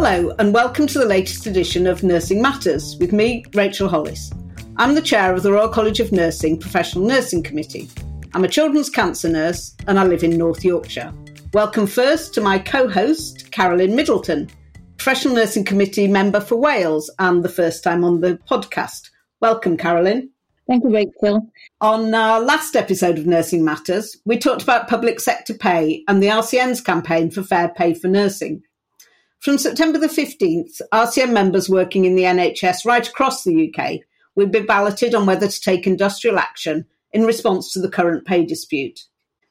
Hello, and welcome to the latest edition of Nursing Matters with me, Rachel Hollis. I'm the chair of the Royal College of Nursing Professional Nursing Committee. I'm a children's cancer nurse and I live in North Yorkshire. Welcome first to my co host, Carolyn Middleton, Professional Nursing Committee member for Wales and the first time on the podcast. Welcome, Carolyn. Thank you, Rachel. On our last episode of Nursing Matters, we talked about public sector pay and the RCN's campaign for fair pay for nursing. From September the 15th, RCN members working in the NHS right across the UK will be balloted on whether to take industrial action in response to the current pay dispute.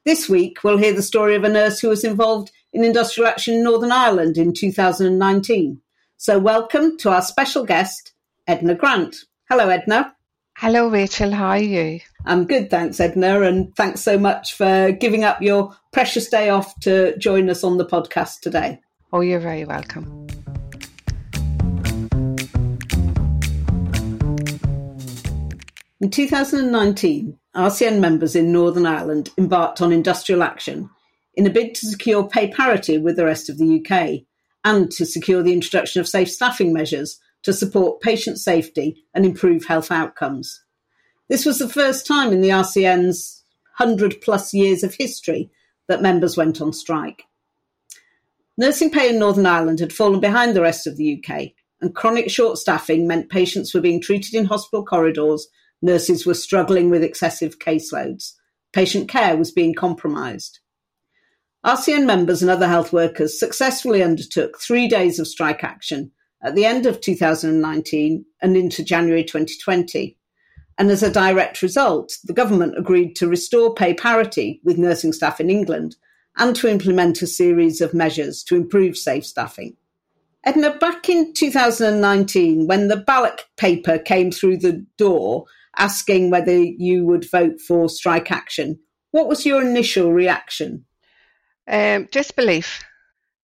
This week, we'll hear the story of a nurse who was involved in industrial action in Northern Ireland in 2019. So, welcome to our special guest, Edna Grant. Hello, Edna. Hello, Rachel. How are you? I'm good, thanks, Edna, and thanks so much for giving up your precious day off to join us on the podcast today. Oh, you're very welcome. In 2019, RCN members in Northern Ireland embarked on industrial action in a bid to secure pay parity with the rest of the UK and to secure the introduction of safe staffing measures to support patient safety and improve health outcomes. This was the first time in the RCN's 100 plus years of history that members went on strike. Nursing pay in Northern Ireland had fallen behind the rest of the UK, and chronic short staffing meant patients were being treated in hospital corridors, nurses were struggling with excessive caseloads, patient care was being compromised. RCN members and other health workers successfully undertook three days of strike action at the end of 2019 and into January 2020. And as a direct result, the government agreed to restore pay parity with nursing staff in England and to implement a series of measures to improve safe staffing. Edna, back in 2019, when the ballot paper came through the door asking whether you would vote for strike action, what was your initial reaction? Um, disbelief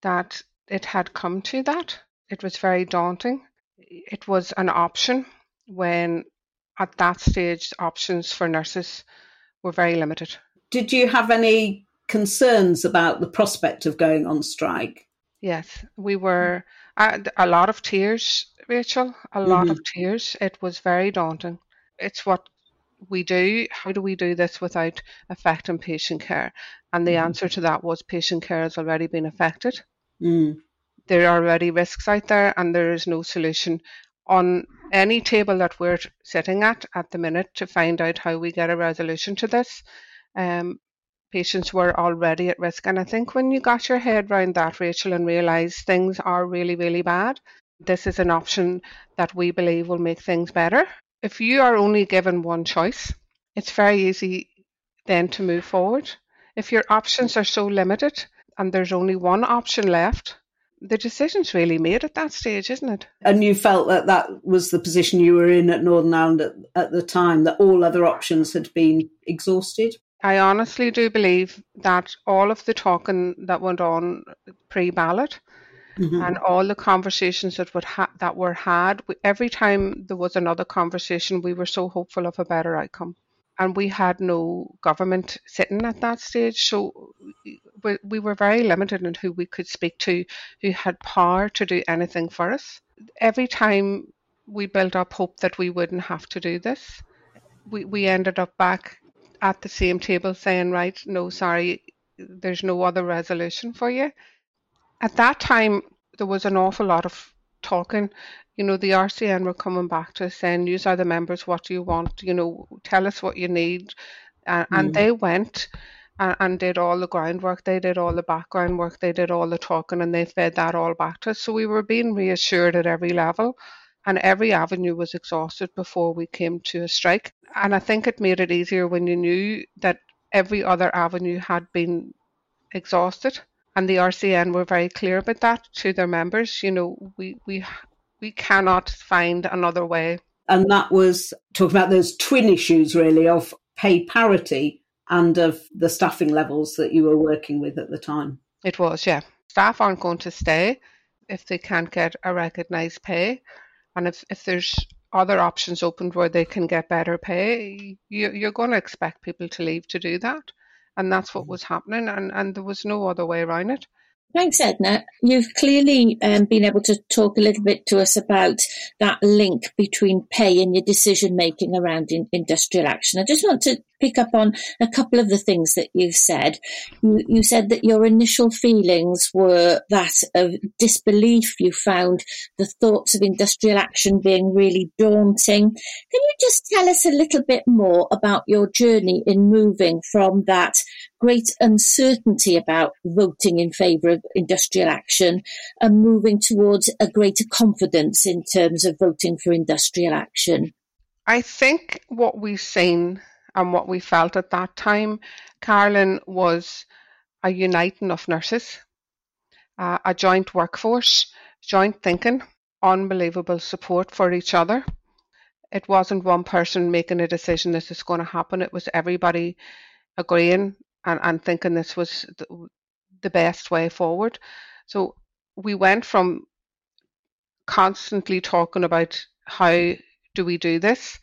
that it had come to that. It was very daunting. It was an option when, at that stage, options for nurses were very limited. Did you have any concerns about the prospect of going on strike. Yes, we were a lot of tears, Rachel, a lot mm-hmm. of tears. It was very daunting. It's what we do. How do we do this without affecting patient care? And the mm-hmm. answer to that was patient care has already been affected. Mm. There are already risks out there, and there is no solution on any table that we're sitting at at the minute to find out how we get a resolution to this. Um, patients were already at risk. And I think when you got your head around that, Rachel, and realised things are really, really bad, this is an option that we believe will make things better. If you are only given one choice, it's very easy then to move forward. If your options are so limited and there's only one option left, the decision's really made at that stage, isn't it? And you felt that that was the position you were in at Northern Ireland at, at the time, that all other options had been exhausted? I honestly do believe that all of the talking that went on pre-ballot mm-hmm. and all the conversations that would ha- that were had, every time there was another conversation, we were so hopeful of a better outcome. And we had no government sitting at that stage, so we, we were very limited in who we could speak to, who had power to do anything for us. Every time we built up hope that we wouldn't have to do this, we, we ended up back at the same table saying, right, no, sorry, there's no other resolution for you. At that time, there was an awful lot of talking. You know, the RCN were coming back to us saying, "You are the members. What do you want? You know, tell us what you need." Uh, mm. And they went and, and, did all the groundwork. They did all the background work. They did all the talking, and they fed that all back to us. So we were being reassured at every level and every avenue was exhausted before we came to a strike. And I think it made it easier when you knew that every other avenue had been exhausted. And the RCN were very clear about that to their members. You know, we we we cannot find another way. And that was talking about those twin issues really of pay parity and of the staffing levels that you were working with at the time. It was, yeah. Staff aren't going to stay if they can't get a recognised pay. And if, if there's other options opened where they can get better pay, you, you're going to expect people to leave to do that. And that's what mm-hmm. was happening. And, and there was no other way around it. Thanks, Edna. You've clearly um, been able to talk a little bit to us about that link between pay and your decision making around in, industrial action. I just want to pick up on a couple of the things that you've said. You, you said that your initial feelings were that of disbelief. You found the thoughts of industrial action being really daunting. Can you just tell us a little bit more about your journey in moving from that great uncertainty about voting in favour of industrial action and moving towards a greater confidence in terms of voting for industrial action? I think what we've seen and what we felt at that time, Carolyn, was a uniting of nurses, uh, a joint workforce, joint thinking, unbelievable support for each other. It wasn't one person making a decision this is going to happen. It was everybody agreeing and, and thinking this was the, the best way forward. So we went from constantly talking about how do we do this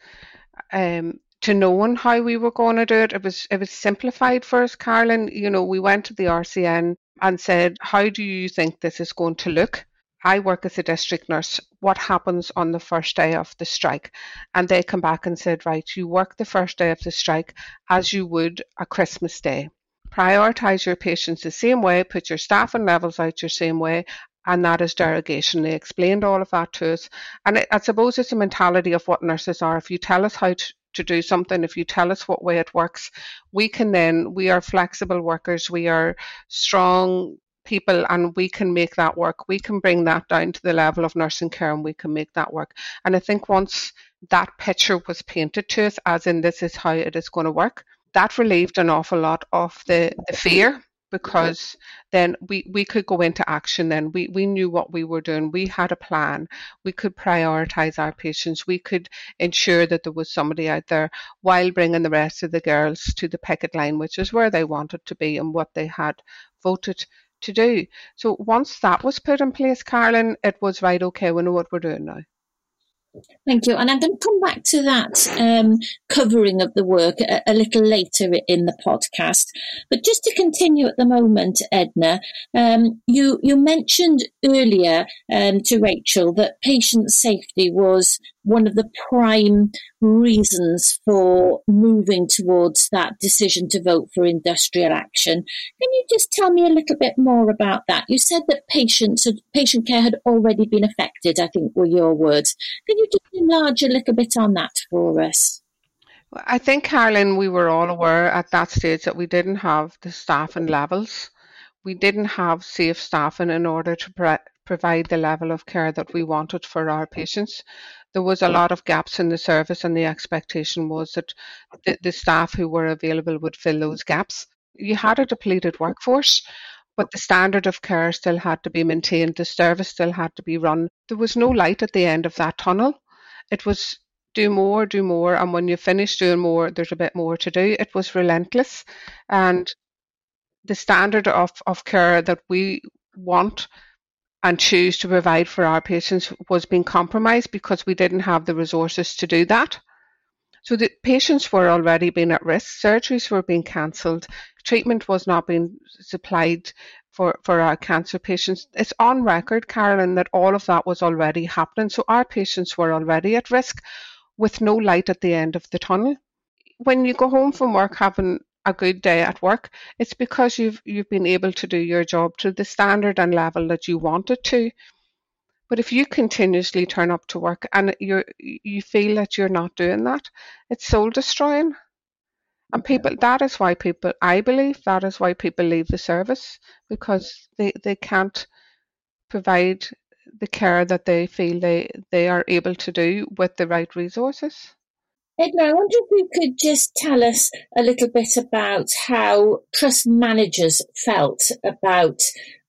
um, to knowing how we were going to do it. It was it was simplified for us, Carolyn. You know, we went to the RCN and said, "How do you think this is going to look?" I work as a district nurse. What happens on the first day of the strike? And they come back and said, right, you work the first day of the strike as you would a Christmas day. Prioritise your patients the same way, put your staffing levels out your same way, and that is derogation. They explained all of that to us. And I suppose it's a mentality of what nurses are. If you tell us how to, to do something, if you tell us what way it works, we can then, we are flexible workers, we are strong people, and we can make that work. We can bring that down to the level of nursing care and we can make that work. And I think once that picture was painted to us, as in this is how it is going to work, that relieved an awful lot of the, the fear because then we, we could go into action then we, we knew what we were doing we had a plan we could prioritize our patients we could ensure that there was somebody out there while bringing the rest of the girls to the picket line which is where they wanted to be and what they had voted to do so once that was put in place carolyn it was right okay we know what we're doing now Thank you. And I'm going to come back to that um, covering of the work a, a, little later in the podcast. But just to continue at the moment, Edna, um, you, you mentioned earlier um, to Rachel that patient safety was one of the prime reasons for moving towards that decision to vote for industrial action. Can you just tell me a little bit more about that? You said that patients patient care had already been affected, I think were your words. Can you just enlarge a little bit on that for us? I think, Carolyn, we were all aware at that stage that we didn't have the staffing levels. We didn't have safe staffing in order to pre- provide the level of care that we wanted for our patients there was a lot of gaps in the service, and the expectation was that the, the staff who were available would fill those gaps. You had a depleted workforce, but the standard of care still had to be maintained, the service still had to be run. There was no light at the end of that tunnel. It was do more, do more, and when you finish doing more, there's a bit more to do. It was relentless, and the standard of, of care that we want and choose to provide for our patients was being compromised because we didn't have the resources to do that. So the patients were already being at risk, surgeries were being cancelled, treatment was not being supplied for, for our cancer patients. It's on record, Carolyn, that all of that was already happening. So our patients were already at risk with no light at the end of the tunnel. When you go home from work having a good day at work, it's because you've you've been able to do your job to the standard and level that you wanted to. But if you continuously turn up to work and you you feel that you're not doing that, it's soul destroying. And people that is why people I believe that is why people leave the service because they, they can't provide the care that they feel they, they are able to do with the right resources. Edna, I wonder if you could just tell us a little bit about how trust managers felt about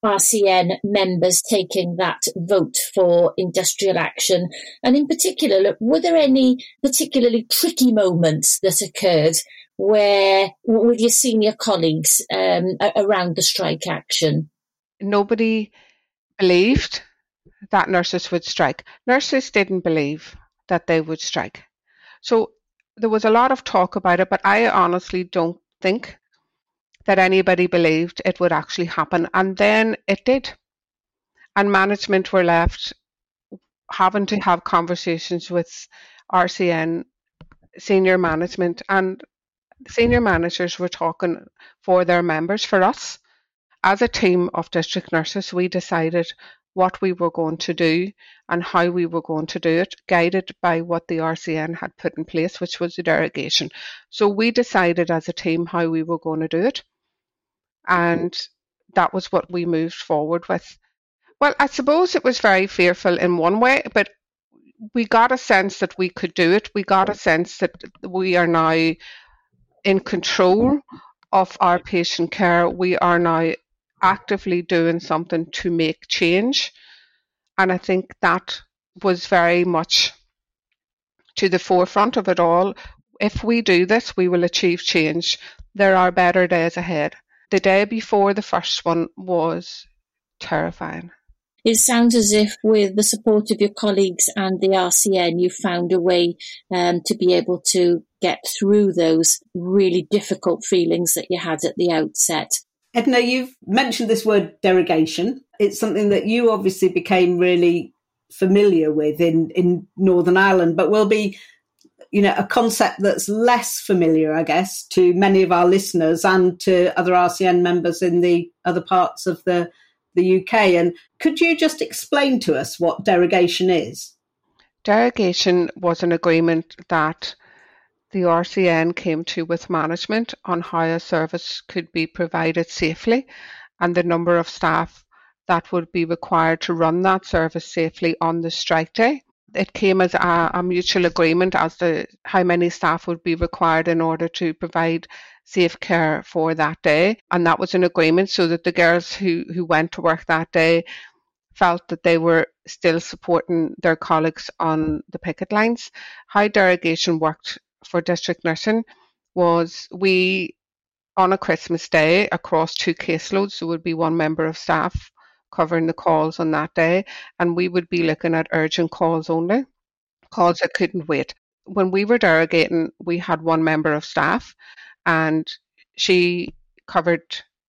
RCN members taking that vote for industrial action. And in particular, look, were there any particularly tricky moments that occurred where, with your senior colleagues um, around the strike action? Nobody believed that nurses would strike. Nurses didn't believe that they would strike. So there was a lot of talk about it, but I honestly don't think that anybody believed it would actually happen. And then it did. And management were left having to have conversations with RCN senior management and senior managers were talking for their members for us as a team of district nurses we decided what we were going to do and how we were going to do it, guided by what the RCN had put in place, which was the derogation. So we decided as a team how we were going to do it. And that was what we moved forward with. Well, I suppose it was very fearful in one way, but we got a sense that we could do it. We got a sense that we are now in control of our patient care. We are now actively doing something to make change. And I think that was very much to the forefront of it all. If we do this, we will achieve change. There are better days ahead. The day before the first one was terrifying. It sounds as if, with the support of your colleagues and the RCN, you found a way um, to be able to get through those really difficult feelings that you had at the outset. Edna, you've mentioned this word derogation. It's something that you obviously became really familiar with in, in Northern Ireland, but will be, you know, a concept that's less familiar, I guess, to many of our listeners and to other RCN members in the other parts of the, the UK. And could you just explain to us what derogation is? Derogation was an agreement that the RCN came to with management on how a service could be provided safely and the number of staff that would be required to run that service safely on the strike day. It came as a, a mutual agreement as to how many staff would be required in order to provide safe care for that day. And that was an agreement so that the girls who, who went to work that day felt that they were still supporting their colleagues on the picket lines. How derogation worked for district nursing was we on a Christmas day across two caseloads, there would be one member of staff covering the calls on that day, and we would be looking at urgent calls only, calls that couldn't wait. When we were derogating, we had one member of staff, and she covered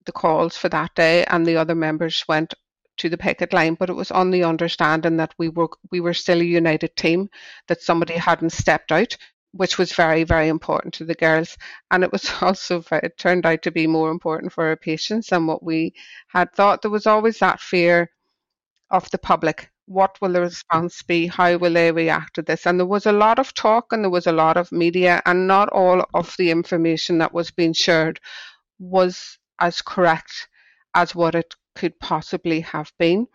the calls for that day, and the other members went to the picket line. But it was on the understanding that we were we were still a united team, that somebody hadn't stepped out which was very, very important to the girls. And it was also, it turned out to be more important for our patients than what we had thought. There was always that fear of the public. What will the response be? How will they react to this? And there was a lot of talk and there was a lot of media, and not all of the information that was being shared was as correct as what it could possibly have been.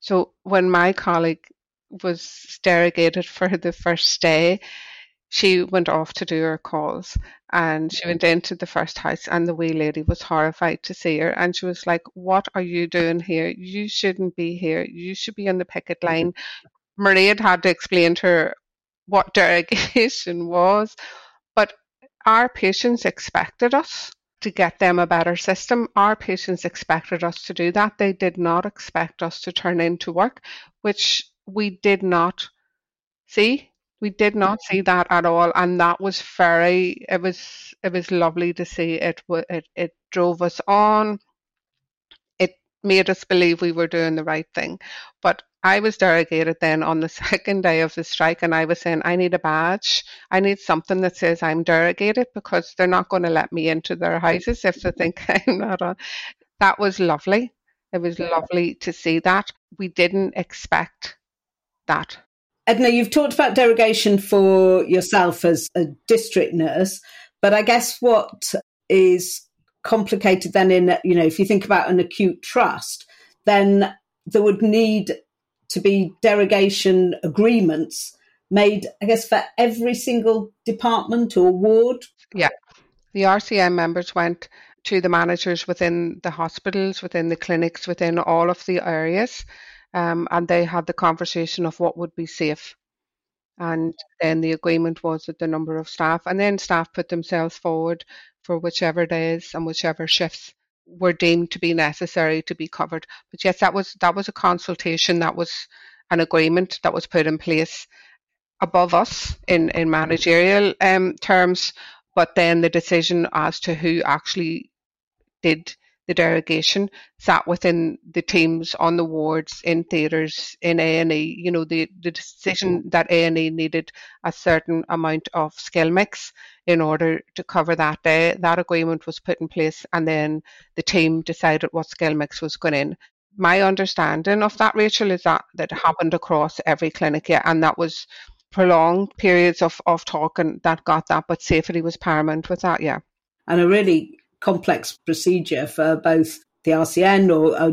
So when my colleague was derogated for the first day, she went off to do her calls and she mm-hmm. went into the first house and the wee lady was horrified to see her and she was like what are you doing here? You shouldn't be here. You should be on the picket mm-hmm. line. Maria had had to explain to her what derogation was but our patients expected us to get them a better system. Our patients expected us to do that. They did not expect us to turn into work which we did not see we did not see that at all, and that was very. It was it was lovely to see. It it it drove us on. It made us believe we were doing the right thing. But I was derogated then on the second day of the strike, and I was saying I need a badge. I need something that says I'm derogated because they're not going to let me into their houses if they think I'm not on. That was lovely. It was lovely to see that. We didn't expect that. Edna, you've talked about derogation for yourself as a district nurse, but I guess what is complicated then in, you know, if you think about an acute trust, then there would need to be derogation agreements made, I guess, for every single department or ward. Yeah. The RCN members went to the managers within the hospitals, within the clinics, within all of the areas um, and they had the conversation of what would be safe. And then the agreement was that the number of staff, and then staff put themselves forward for whichever days and whichever shifts were deemed to be necessary to be covered. But yes, that was that was a consultation, that was an agreement that was put in place above us in in managerial um, terms. But then the decision as to who actually did the derogation sat within the teams on the wards in theatres in A&E you know the the decision that A&E needed a certain amount of skill mix in order to cover that day. That agreement was put in place and then the team decided what skill mix was going in. My understanding of that Rachel is that that happened across every clinic yeah and that was prolonged periods of, of talk and that got that but safety was paramount with that yeah. And a really complex procedure for both the RCN or uh,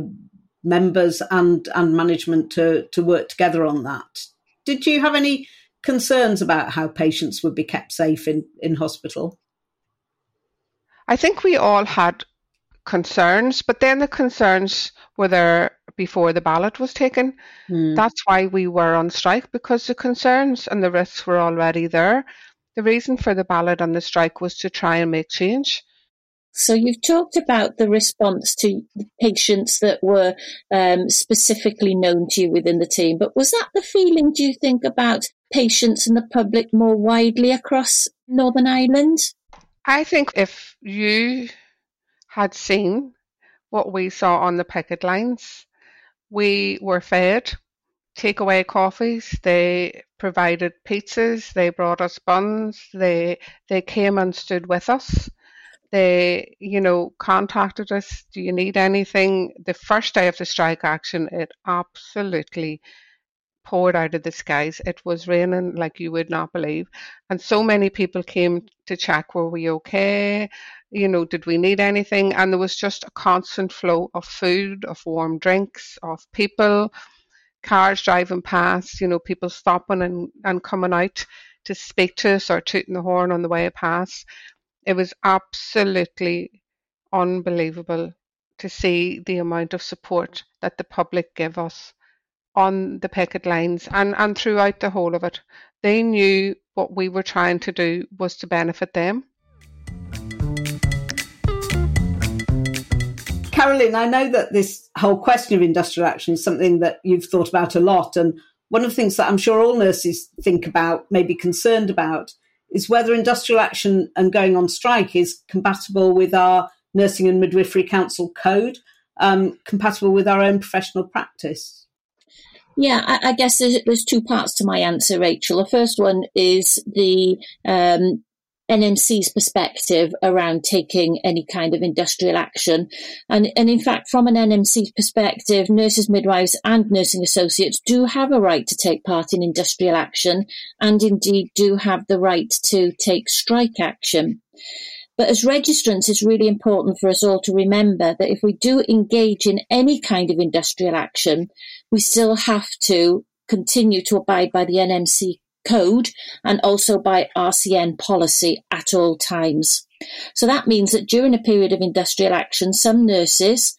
members and and management to to work together on that. Did you have any concerns about how patients would be kept safe in in hospital? I think we all had concerns, but then the concerns were there before the ballot was taken. Mm. That's why we were on strike because the concerns and the risks were already there. The reason for the ballot and the strike was to try and make change. So you've talked about the response to patients that were um, specifically known to you within the team, but was that the feeling, do you think, about patients and the public more widely across Northern Ireland? I think if you had seen what we saw on the picket lines, we were fed takeaway coffees. They provided pizzas. They brought us buns. They they came and stood with us. They, you know, contacted us. Do you need anything? The first day of the strike action, it absolutely poured out of the skies. It was raining like you would not believe. And so many people came to check were we okay? You know, did we need anything? And there was just a constant flow of food, of warm drinks, of people, cars driving past, you know, people stopping and, and coming out to speak to us or tooting the horn on the way past it was absolutely unbelievable to see the amount of support that the public give us on the picket lines and, and throughout the whole of it. They knew what we were trying to do was to benefit them. Carolyn, I know that this whole question of industrial action is something that you've thought about a lot. And one of the things that I'm sure all nurses think about, maybe concerned about, is whether industrial action and going on strike is compatible with our Nursing and Midwifery Council code, um, compatible with our own professional practice. Yeah, I, I guess there's, there's, two parts to my answer, Rachel. The first one is the um, NMC's perspective around taking any kind of industrial action. And, and in fact, from an NMC perspective, nurses, midwives, and nursing associates do have a right to take part in industrial action and indeed do have the right to take strike action. But as registrants, it's really important for us all to remember that if we do engage in any kind of industrial action, we still have to continue to abide by the NMC code and also by RCN policy at all times. So that means that during a period of industrial action, some nurses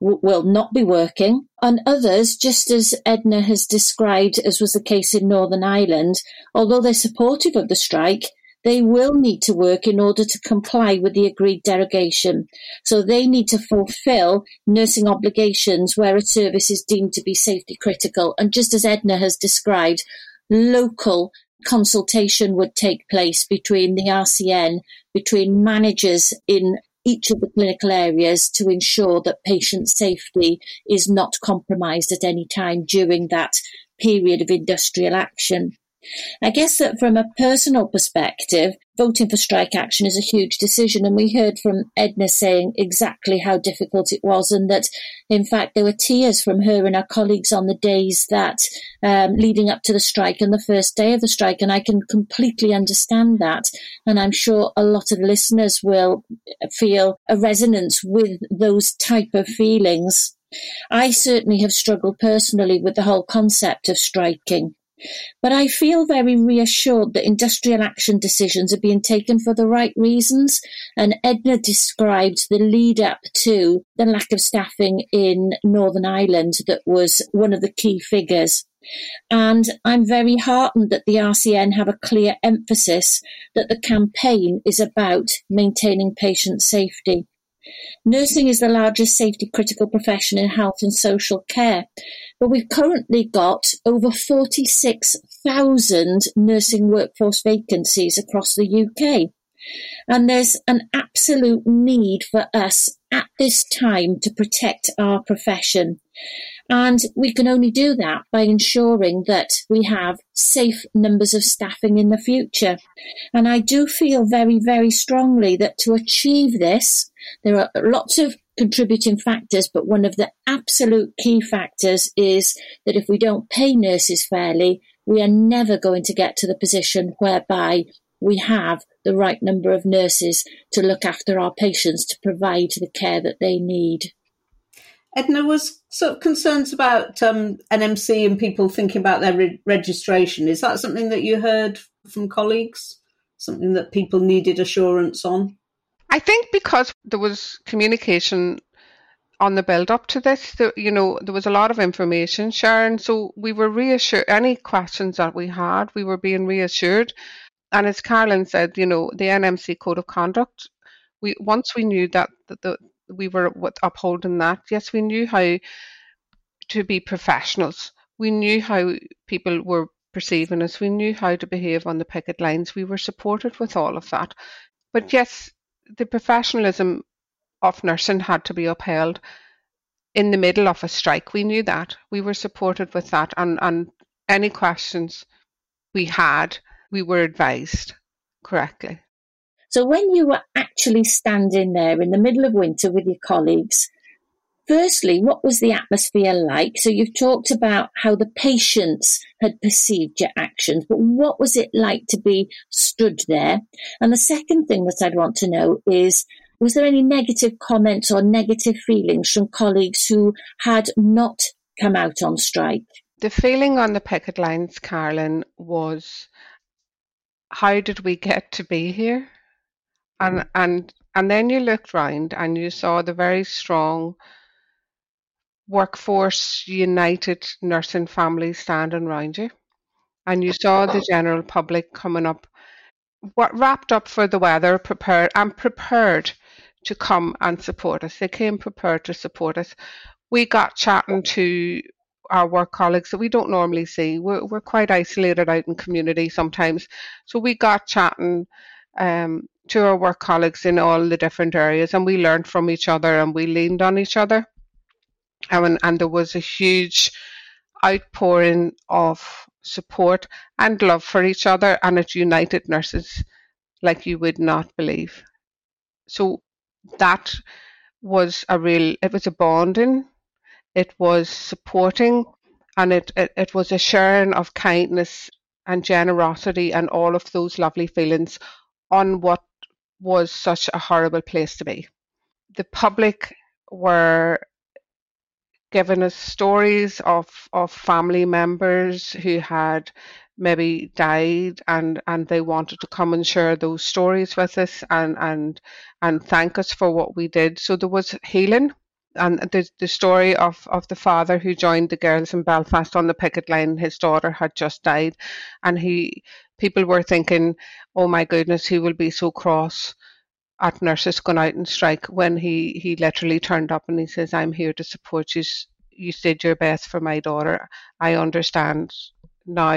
w- will not be working, and others, just as Edna has described, as was the case in Northern Ireland, although they're supportive of the strike, they will need to work in order to comply with the agreed derogation. So they need to fulfill nursing obligations where a service is deemed to be safety critical. And just as Edna has described, local consultation would take place between the RCN, between managers in each of the clinical areas to ensure that patient safety is not compromised at any time during that period of industrial action. I guess that from a personal perspective, voting for strike action is a huge decision. And we heard from Edna saying exactly how difficult it was, and that in fact there were tears from her and our colleagues on the days that um, leading up to the strike and the first day of the strike. And I can completely understand that. And I'm sure a lot of listeners will feel a resonance with those type of feelings. I certainly have struggled personally with the whole concept of striking. But I feel very reassured that industrial action decisions are being taken for the right reasons. And Edna described the lead up to the lack of staffing in Northern Ireland that was one of the key figures. And I'm very heartened that the RCN have a clear emphasis that the campaign is about maintaining patient safety. Nursing is the largest safety critical profession in health and social care, but we've currently got over 46,000 nursing workforce vacancies across the UK. And there's an absolute need for us at this time to protect our profession. And we can only do that by ensuring that we have safe numbers of staffing in the future. And I do feel very, very strongly that to achieve this, there are lots of contributing factors, but one of the absolute key factors is that if we don't pay nurses fairly, we are never going to get to the position whereby we have the right number of nurses to look after our patients to provide the care that they need. Edna was sort of concerns about um, NMC and people thinking about their re- registration. Is that something that you heard from colleagues? Something that people needed assurance on? I think because there was communication on the build up to this, the, you know, there was a lot of information sharing. So we were reassured, any questions that we had, we were being reassured. And as Carolyn said, you know, the NMC code of conduct, we once we knew that the, the we were upholding that, yes, we knew how to be professionals. We knew how people were perceiving us. We knew how to behave on the picket lines. We were supported with all of that. But mm. yes, the professionalism of nursing had to be upheld in the middle of a strike. We knew that. We were supported with that. And, and any questions we had, we were advised correctly. So when you were actually standing there in the middle of winter with your colleagues, firstly, what was the atmosphere like? So you've talked about how the patients had perceived your actions, but what was it like to be stood there? And the second thing that I'd want to know is, was there any negative comments or negative feelings from colleagues who had not come out on strike? The feeling on the picket lines, Carolyn, was how did we get to be here? And mm-hmm. and and then you looked round and you saw the very strong workforce united nursing families standing around you. And you saw the uh-huh. general public coming up what wrapped up for the weather, prepared and prepared to come and support us. They came prepared to support us. We got chatting to our work colleagues that we don't normally see. We're, we're quite isolated out in community sometimes. So we got chatting um, to our work colleagues in all the different areas and we learned from each other and we leaned on each other. And, and there was a huge outpouring of support and love for each other and it united nurses like you would not believe. So that was a real it was a bonding, it was supporting and it, it, it was a sharing of kindness and generosity and all of those lovely feelings on what was such a horrible place to be. The public were given us stories of, of family members who had maybe died and, and they wanted to come and share those stories with us and, and and thank us for what we did. So there was healing and the the story of, of the father who joined the girls in Belfast on the picket line, his daughter had just died and he people were thinking, Oh my goodness, he will be so cross at nurses going out and strike when he, he literally turned up and he says, I'm here to support you. You did your best for my daughter. I understand now,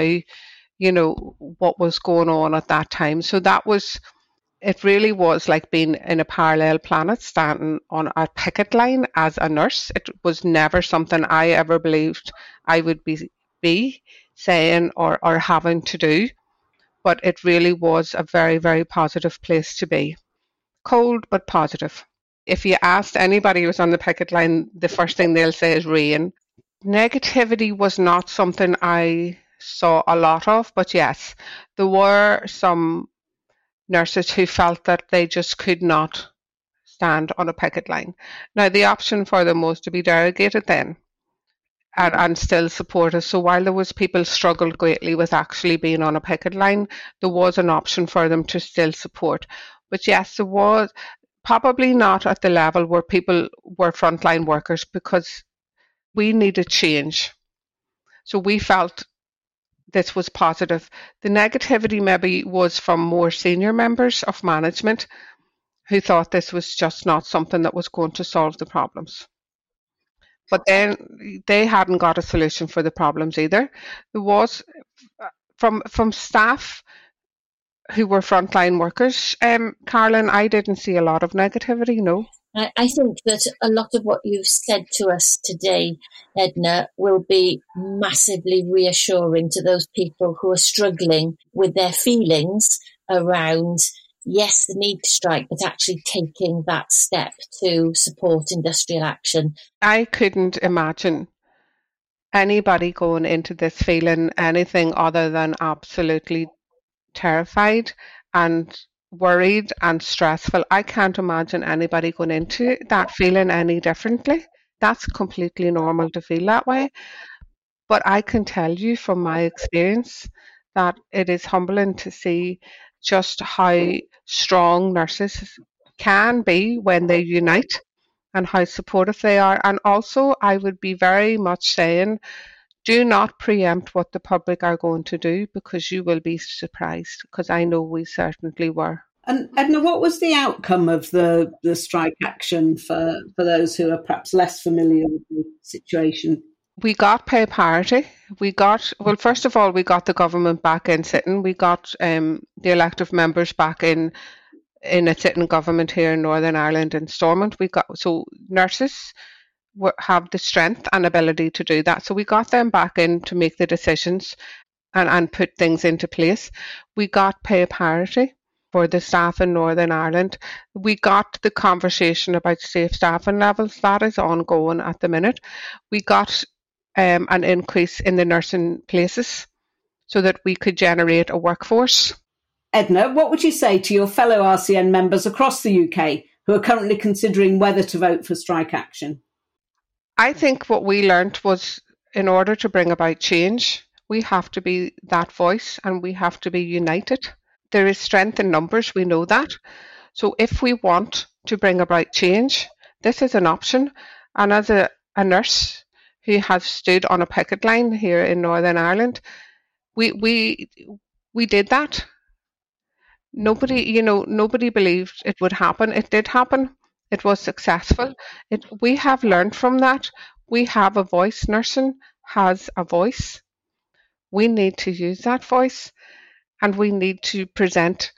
you know, what was going on at that time. So that was, it really was like being in a parallel planet, standing on a picket line as a nurse. It was never something I ever believed I would be, be saying or, or having to do. But it really was a very, very positive place to be cold but positive. If you asked anybody who was on the picket line, the first thing they'll say is rain. Negativity was not something I saw a lot of, but yes, there were some nurses who felt that they just could not stand on a picket line. Now, the option for them was to be derogated then and, and still support us. So while there was people struggled greatly with actually being on a picket line, there was an option for them to still support. But yes, there was probably not at the level where people were frontline workers because we needed change. So we felt this was positive. The negativity maybe was from more senior members of management who thought this was just not something that was going to solve the problems. But then they hadn't got a solution for the problems either. There was from from staff who were frontline workers, um, Carolyn, I didn't see a lot of negativity, no. I, I think that a lot of what you've said to us today, Edna, will be massively reassuring to those people who are struggling with their feelings around yes, the need to strike, but actually taking that step to support industrial action. I couldn't imagine anybody going into this feeling anything other than absolutely terrified and worried and stressful. I can't imagine anybody going into that feeling any differently. That's completely normal to feel that way. But I can tell you from my experience that it is humbling to see just how strong nurses can be when they unite and how supportive they are. And also, I would be very much saying, do not preempt what the public are going to do because you will be surprised, because I know we certainly were. And Edna, what was the outcome of the, the strike action for, for those who are perhaps less familiar with the situation? We got pay parity. We got, well, first of all, we got the government back in sitting. We got um, the elective members back in in a sitting government here in Northern Ireland in Stormont. We got, so nurses have the strength and ability to do that. So we got them back in to make the decisions and, and put things into place. We got pay parity for the staff in Northern Ireland. We got the conversation about safe staffing levels. That is ongoing at the minute. We got um, an increase in the nursing places so that we could generate a workforce. Edna, what would you say to your fellow RCN members across the UK who are currently considering whether to vote for strike action? I think what we learned was in order to bring about change, we have to be that voice and we have to be united. There is strength in numbers, we know that. So if we want to bring about change, this is an option. And as a, a nurse who has stood on a picket line here in Northern Ireland, we we we did that. Nobody, you know, nobody believed it would happen. It did happen. It was successful. It, we have learned from that. We have a voice. Nursing has a voice. We need to use that voice and we need to present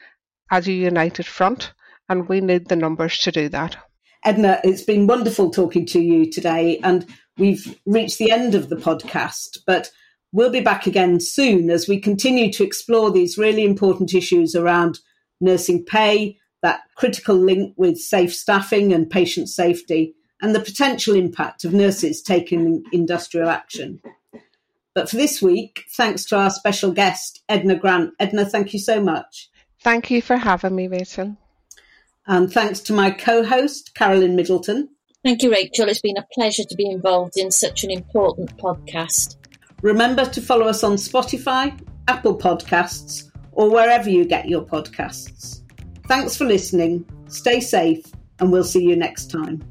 as a united front and we need the numbers to do that. Edna, it's been wonderful talking to you today and we've reached the end of the podcast, but we'll be back again soon as we continue to explore these really important issues around nursing pay, that critical link with safe staffing and patient safety, and the potential impact of nurses taking industrial action. But for this week, thanks to our special guest, Edna Grant. Edna, thank you so much. Thank you for having me, Rachel. And thanks to my co host, Carolyn Middleton. Thank you, Rachel. It's been a pleasure to be involved in such an important podcast. Remember to follow us on Spotify, Apple Podcasts, or wherever you get your podcasts. Thanks for listening, stay safe, and we'll see you next time.